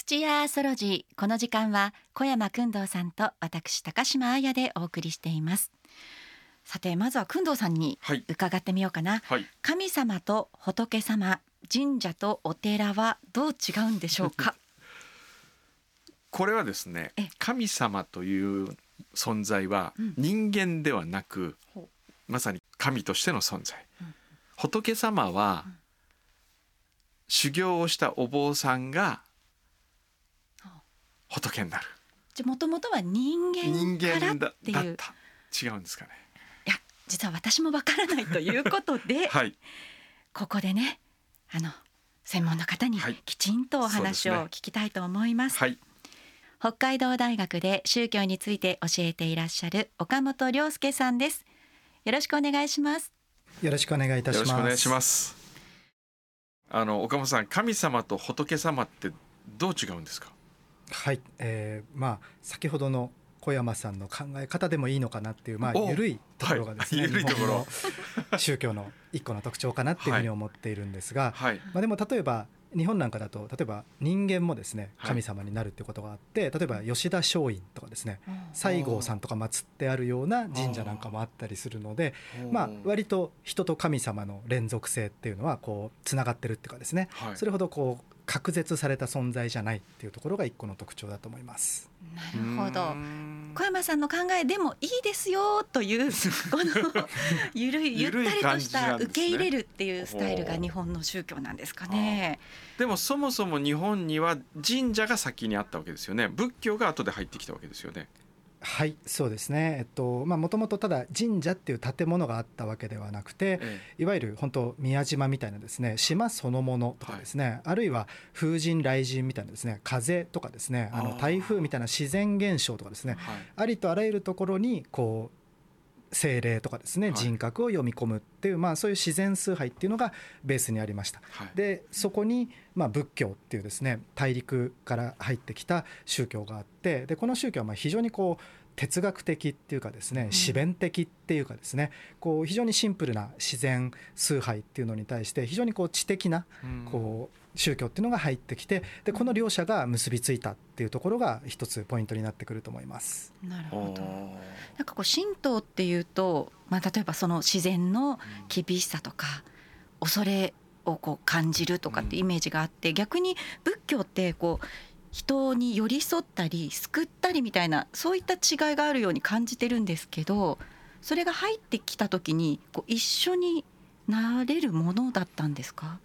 土屋アーソロジーこの時間は小山君堂さんと私高島彩でお送りしています。さてまずは君堂さんにはい。伺ってみようかな、はい。神様と仏様神社とお寺はどう違うんでしょうか？これはですねえ神様という存在はうん。人間ではなく、ほまさに神としての存在、うん。仏様は、うん。修行をしたお坊さんが仏になる。じゃもともとは人人間から間だっていう。だった。違うんですかね。いや実は私もわからないということで、はい。ここでねあの専門の方にはい。きちんとお話を聞きたいと思います。はい。北海道大学で宗教について教えていらっしゃる岡本亮介さんです。よろしくお願いします。よろしくお願いいたします。よろしくお願いします。あの岡本さん神様と仏様ってどう違うんですか？はい、えー、まあ先ほどの小山さんの考え方でもいいのかなっていうまあお緩いところがですね、は い緩いところ。宗教の一個の特徴かなっていうふうに思っているんですが、はい。まあでも例えば日本なんかだと例えば人間もですねはい。神様になるっていうことがあって、例えば吉田松陰とかですね西郷さんとか祀ってあるような神社なんかもあったりするので、まあ割と人と神様の連続性っていうのはこうつながってるっていうかですね、はい。それほどこう隔絶された存在じゃないっていうところが一個の特徴だと思います。なるほど小山さんの考えでもいいですよというこの ゆるいゆったりとした受け入れるっていうスタイルが日本の宗教なんですかね。でもそもそも日本には神社が先にあったわけですよね仏教が後で入ってきたわけですよねはいそうですね。えっとまあもともとただ神社っていう建物があったわけではなくてえいわゆる本当宮島みたいなですね島そのものとかですね、あるいは風神雷神みたいなですね風とかですねあの台風みたいな自然現象とかですねはい。ありとあらゆるところにこう精霊とかですねはい。人格を読み込むっていう、まあ、そういう自然崇拝っていうのがベースにありました。はい。でそこに、まあ、仏教っていうですね大陸から入ってきた宗教があってでこの宗教はまあ非常にこう哲学的っていうかですねん詩弁的っていうかですねこう非常にシンプルな自然崇拝っていうのに対して非常にこう知的なうんこう宗教っていうのが入ってきてでこの両者が結びついたっていうところが一つポイントになってくると思います。なるおほど。ーなんかこう神道っていうと、まあ、例えばその自然の厳しさとか恐れをこう感じるとかってイメージがあって、逆に仏教ってこう人に寄り添ったり救ったりみたいなそういった違いがあるように感じてるんですけどそれが入ってきた時にこう一緒になれるものだったんですか？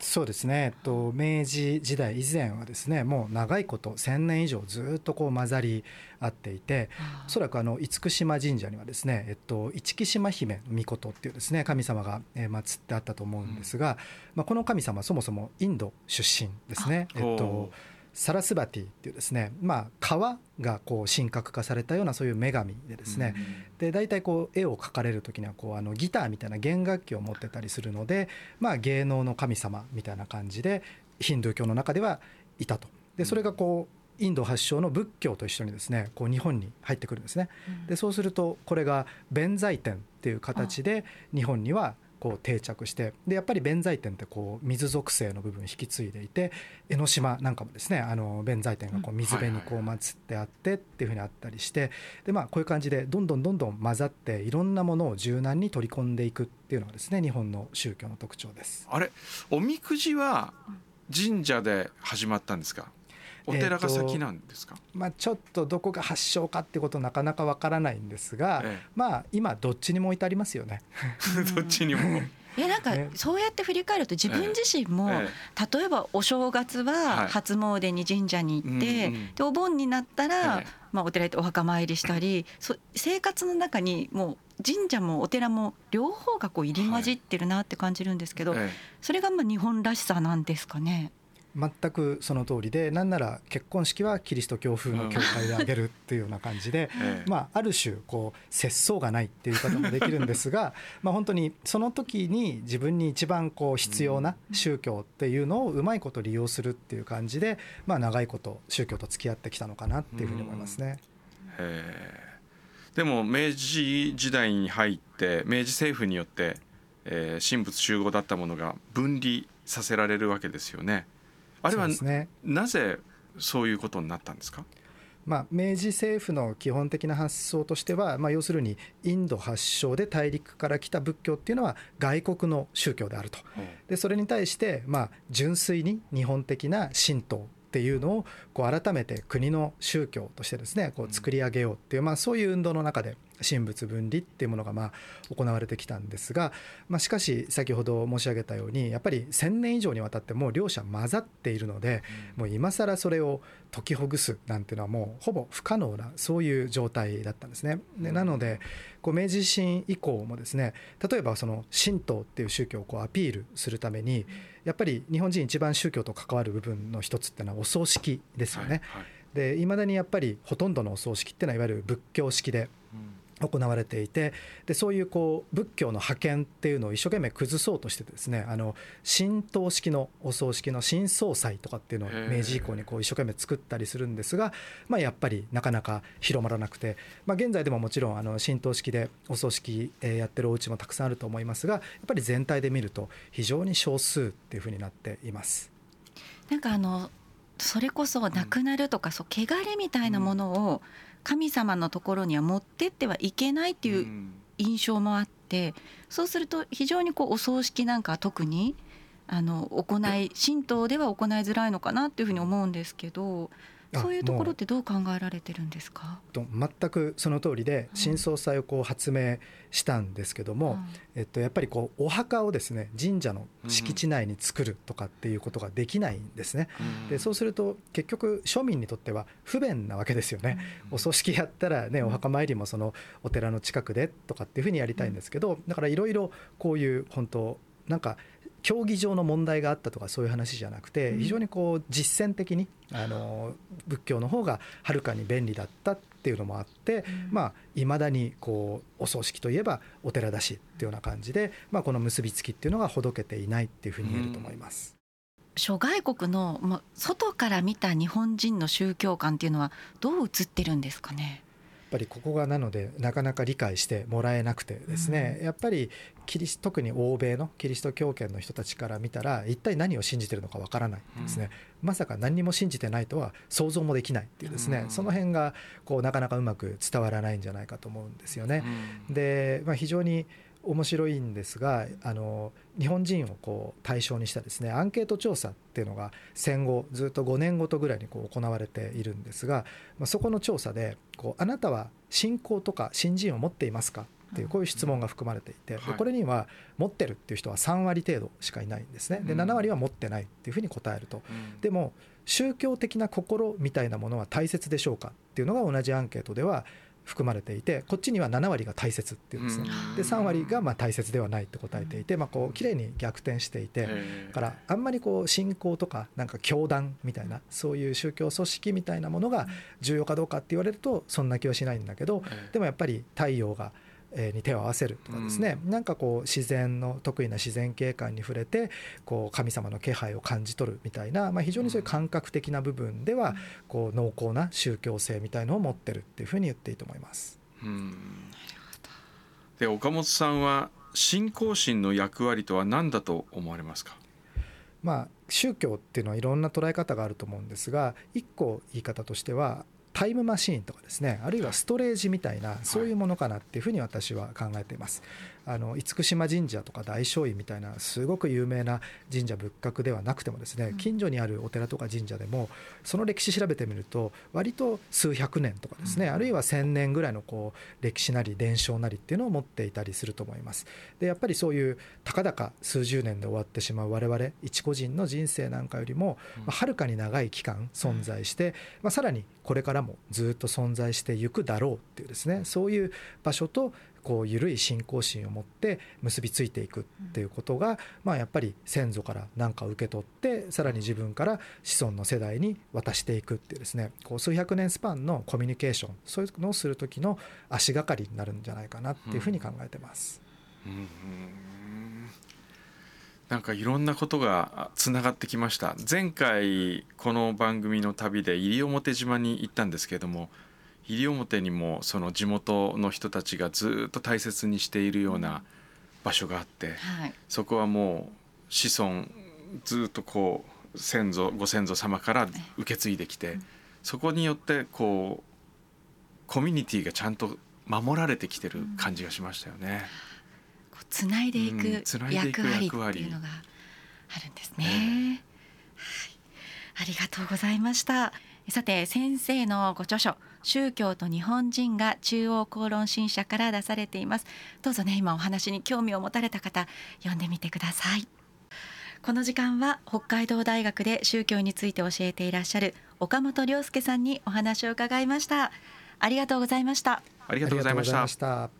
そうですね、えっと、明治時代以前はですねもう長いこと1,000年以上ずっとこう混ざり合っていておそらくあの厳島神社にはですね、えっと、市来島姫命っていうですね神様がえー祀ってあったと思うんですが、まあ、この神様はそもそもインド出身ですね。えっとほサラスバティっていうですね、まあ、川がこう神格化されたようなそういう女神でですね、で大体こう絵を描かれる時にはこうあのギターみたいな弦楽器を持ってたりするので、まあ、芸能の神様みたいな感じでヒンドゥー教の中ではいたと。でそれがこうインド発祥の仏教と一緒にですねこう日本に入ってくるんですね。でそうするとこれが弁財天っていう形で日本にはこう定着してでやっぱり弁財天ってこう水属性の部分を引き継いでいて江ノ島なんかもですねあの弁財天がこう水辺にこう祀ってあってっていうふうにあったりしてでまあこういう感じでどんどんどんどん混ざっていろんなものを柔軟に取り込んでいくっていうのがですね日本の宗教の特徴です。あれおみくじは神社で始まったんですか？お寺が先なんですか、まあ、ちょっとどこが発祥かってことなかなかわからないんですが、えまあ今どっちにも置いてありますよね。え どっちにも、いやなんかね。そうやって振り返ると自分自身も、え例えばお正月ははい。初詣に神社に行って、でお盆になったら、ええ。まあ、お寺行ってお墓参りしたりそ生活の中にもう神社もお寺も両方がこう入り混じってるなって感じるんですけど、え。それがまあ日本らしさなんですかね？全くその通りでなんなら結婚式はキリスト教風の教会であげるっていうような感じで、まあ、ある種こう節操がないっていう方もできるんですが まあ本当にその時に自分に一番こう必要な宗教っていうのをうまいこと利用するっていう感じで、まあ、長いこと宗教と付き合ってきたのかなっていうふうに思いますね。え。でも明治時代に入って明治政府によって、えー神仏集合だったものが分離させられるわけですよね。あれはね。なぜそういうことになったんですか？まあ、明治政府の基本的な発想としては、まあ、要するにインド発祥で大陸から来た仏教っていうのは外国の宗教であると。でそれに対してまあ純粋に日本的な神道っていうのをこう改めて国の宗教としてですねこう作り上げようっていう、まあ、そういう運動の中で神仏分離っていうものがまあ行われてきたんですが、まあ、しかし先ほど申し上げたようにやっぱり1,000年以上にわたってもう両者混ざっているので、もう今更それを解きほぐすなんていうのはもうほぼ不可能なそういう状態だったんですね。でなのでこう明治維新以降もですね例えばその神道っていう宗教をこうアピールするためにやっぱり日本人一番宗教と関わる部分の一つっていうのはお葬式ですよね。はいはい、で未だにやっぱりほとんどのお葬式っていうのはいわゆる仏教式で行われていてでそういうこう仏教の覇権っていうのを一生懸命崩そうとしてですねあの神道式のお葬式の新総裁とかっていうのを明治以降にこう一生懸命作ったりするんですが、まあ、やっぱりなかなか広まらなくて、まあ、現在でももちろんあの神道式でお葬式やってるお家もたくさんあると思いますがやっぱり全体で見ると非常に少数っていうふうになっています。なんかあのそれこそ亡くなるとか、そう汚れみたいなものを、神様のところには持ってってはいけないっていう印象もあってそうすると非常にこうお葬式なんかは特にあの行い神道では行いづらいのかなっていうふうに思うんですけどそういうところってどう考えられてるんですか？全くその通りで新総裁をこう発明したんですけども、えっと、やっぱりこうお墓をですね神社の敷地内に作るとかっていうことができないんですね。でそうすると結局庶民にとっては不便なわけですよね。お葬式やったらねお墓参りもそのお寺の近くでとかっていうふうにやりたいんですけどだからいろいろこういう本当なんか競技場の問題があったとかそういう話じゃなくて非常にこう実践的にあの仏教の方がはるかに便利だったっていうのもあってまあいまだにこうお葬式といえばお寺だしっていうような感じでまあこの結びつきっていうのがほどけていないっていうふうに言えると思います。諸外国の、ま、外から見た日本人の宗教観っていうのはどう映ってるんですかね？ぱりここがなのでなかなか理解してもらえなくてですね、うん、やっぱりキリス特に欧米のキリスト教圏の人たちから見たら一体何を信じてるのかわからないですね、うん、まさか何にも信じてないとは想像もできないっていうですね、うん、その辺がこうなかなかうまく伝わらないんじゃないかと思うんですよね。で、まあ、非常に面白いんですがあの日本人をこう対象にしたですねアンケート調査っていうのが戦後ずっと5年ごとぐらいにこう行われているんですが、まあ、そこの調査でこう「あなたは信仰とか信心を持っていますか?」っていうこういう質問が含まれていて、でこれには持ってるっていう人は3割程度しかいないんですね。で7割は持ってないっていうふうに答えると、でも宗教的な心みたいなものは大切でしょうかっていうのが同じアンケートでは含まれていてこっちには7割が大切っていうんですね。で3割がまあ大切ではないって答えていてまあこう綺麗に逆転していてからあんまりこう信仰とかなんか教団みたいなそういう宗教組織みたいなものが重要かどうかって言われるとそんな気はしないんだけどでもやっぱり太陽がに手を合わせるとかですね、うん、なんかこう自然の得意な自然景観に触れてこう神様の気配を感じ取るみたいな、まあ、非常にそういう感覚的な部分ではこう濃厚な宗教性みたいのを持ってるっていうふうに言っていいと思います。うん。で岡本さんは信仰心の役割とは何だと思われますか？まあ宗教っていうのはいろんな捉え方があると思うんですが一個言い方としてはタイムマシーンとかですねあるいはストレージみたいなそういうものかなっていうふうに私は考えています。あの厳島神社とか大聖院みたいなすごく有名な神社仏閣ではなくてもですね近所にあるお寺とか神社でもその歴史調べてみると割と数百年とかですねあるいは1,000年ぐらいのこう歴史なり伝承なりっていうのを持っていたりすると思います。でやっぱりそういうたかだか数十年で終わってしまう我々一個人の人生なんかよりもはるかに長い期間存在して、まあ、さらにこれからもずっと存在していくだろうっていうですねそういう場所とこう緩い信仰心を持って結びついていくっていうことが、まあ、やっぱり先祖から何か受け取ってさらに自分から子孫の世代に渡していくっていうですねこう数百年スパンのコミュニケーションそういうのをする時の足がかりになるんじゃないかなっていうふうに考えてます。うん、うんなんかいろんなことがつながってきました前回この番組の旅で西表島に行ったんですけれども西表にもその地元の人たちがずっと大切にしているような場所があって、はい、そこはもう子孫ずっとこう先祖ご先祖様から受け継いできて、そこによってこうコミュニティがちゃんと守られてきてる感じがしましたよね。こうつないでいくうんつないでいく役割っていうのがあるんですね。はい、ありがとうございました。さて先生のご著書宗教と日本人が中央公論新社から出されています。どうぞね今お話に興味を持たれた方読んでみてください。この時間は北海道大学で宗教について教えていらっしゃる岡本亮介さんにお話を伺いましたありがとうございました。ありがとうございました。ありがとうございました。